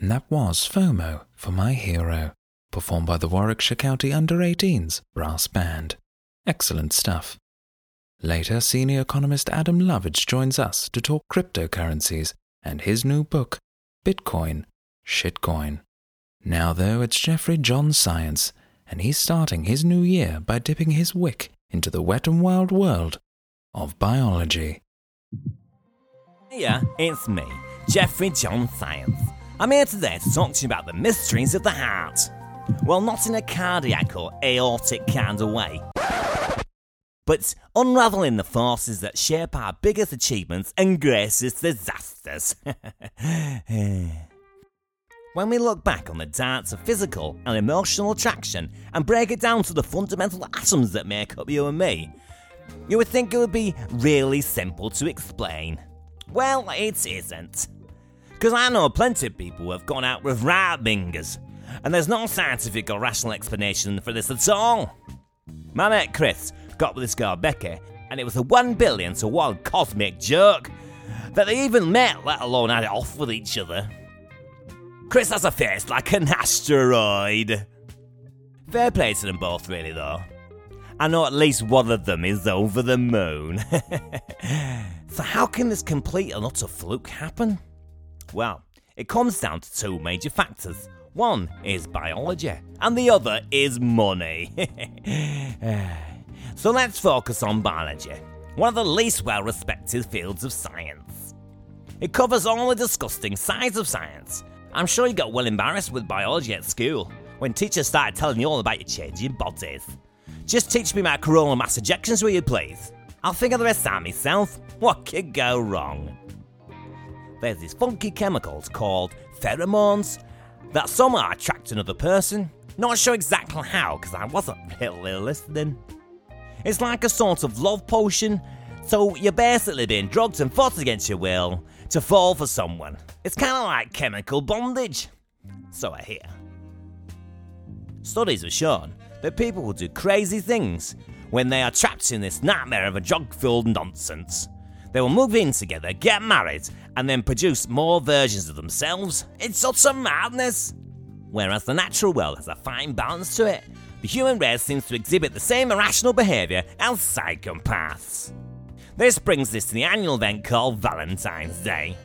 And that was FOMO for my hero, performed by the Warwickshire County Under 18s Brass Band. Excellent stuff. Later, senior economist Adam Lovage joins us to talk cryptocurrencies and his new book, Bitcoin, Shitcoin. Now, though, it's Jeffery John Science, and he's starting his new year by dipping his wick into the wet and wild world of biology. Yeah, it's me, Jeffery John Science. I'm here today to talk to you about the mysteries of the heart. Well, not in a cardiac or aortic kind of way, but unraveling the forces that shape our biggest achievements and greatest disasters. when we look back on the dance of physical and emotional attraction and break it down to the fundamental atoms that make up you and me, you would think it would be really simple to explain. Well, it isn't. Because I know plenty of people who have gone out with right bingers, and there's no scientific or rational explanation for this at all. My mate Chris got with this girl Becky, and it was a one billion to one cosmic joke that they even met, let alone had it off with each other. Chris has a face like an asteroid. Fair play to them both, really, though. I know at least one of them is over the moon. so, how can this complete and utter fluke happen? Well, it comes down to two major factors. One is biology, and the other is money. so let's focus on biology, one of the least well respected fields of science. It covers all the disgusting sides of science. I'm sure you got well embarrassed with biology at school when teachers started telling you all about your changing bodies. Just teach me my coronal mass ejections, will you please? I'll figure the rest out myself. What could go wrong? There's these funky chemicals called pheromones that somehow attract another person. Not sure exactly how, because I wasn't really listening. It's like a sort of love potion, so you're basically being drugged and forced against your will to fall for someone. It's kind of like chemical bondage. So I hear. Studies have shown that people will do crazy things when they are trapped in this nightmare of a drug filled nonsense. They will move in together, get married, and then produce more versions of themselves. It's utter madness! Whereas the natural world has a fine balance to it, the human race seems to exhibit the same irrational behaviour as psychopaths. This brings us to the annual event called Valentine's Day.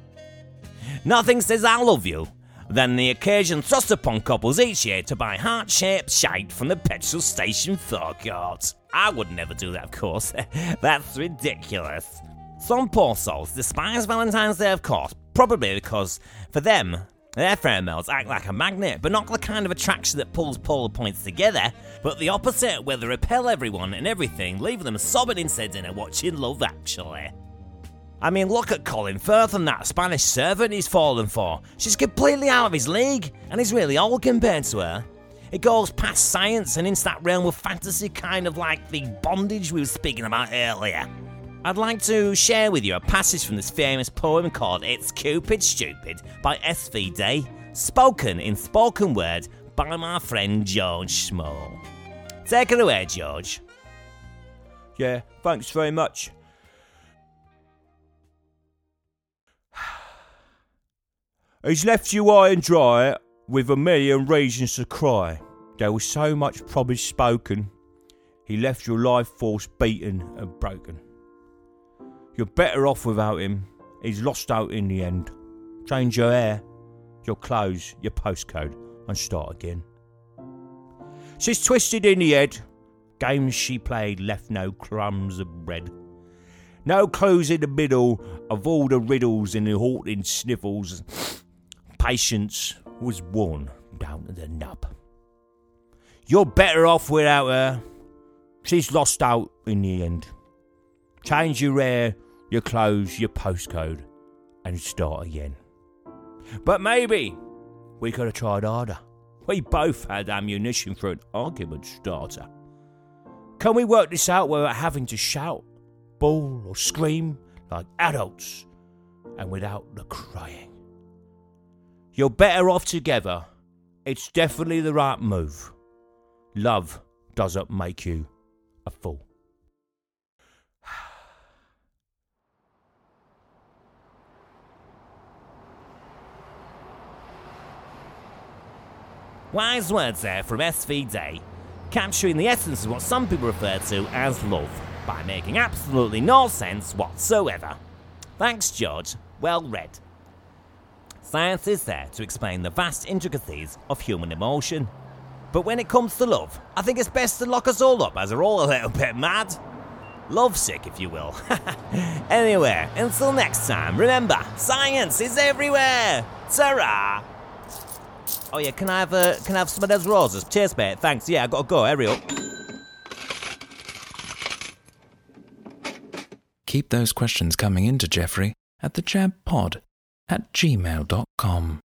Nothing says I love you than the occasion thrust upon couples each year to buy heart shaped shite from the petrol station forecourt. I would never do that, of course. That's ridiculous. Some poor souls despise Valentine's Day, of course, probably because for them, their pheromones act like a magnet, but not the kind of attraction that pulls polar points together, but the opposite, where they repel everyone and everything, leaving them sobbing instead dinner watching Love Actually. I mean, look at Colin Firth and that Spanish servant he's fallen for. She's completely out of his league, and he's really old compared to her. It goes past science and into that realm of fantasy, kind of like the bondage we were speaking about earlier. I'd like to share with you a passage from this famous poem called It's Cupid Stupid by S.V. Day, spoken in spoken word by my friend George Small. Take it away, George. Yeah, thanks very much. He's left you high and dry with a million reasons to cry. There was so much promise spoken. He left your life force beaten and broken. You're better off without him. He's lost out in the end. Change your hair, your clothes, your postcode, and start again. She's twisted in the head. Games she played left no crumbs of bread. No clues in the middle of all the riddles and the haunting sniffles. Patience was worn down to the nub. You're better off without her. She's lost out in the end. Change your hair, your clothes, your postcode, and start again. But maybe we could have tried harder. We both had ammunition for an argument starter. Can we work this out without having to shout, bawl, or scream like adults and without the crying? You're better off together. It's definitely the right move. Love doesn't make you a fool. Wise words there from SVD, capturing the essence of what some people refer to as love by making absolutely no sense whatsoever. Thanks, George. Well read. Science is there to explain the vast intricacies of human emotion. But when it comes to love, I think it's best to lock us all up as we're all a little bit mad. Lovesick, if you will. anyway, until next time, remember, science is everywhere! ta Oh yeah, can I have a, can I have some of those roses? Cheers, mate. Thanks. Yeah, I gotta go. Up. Keep those questions coming in to Jeffery at thejabpod at gmail.com.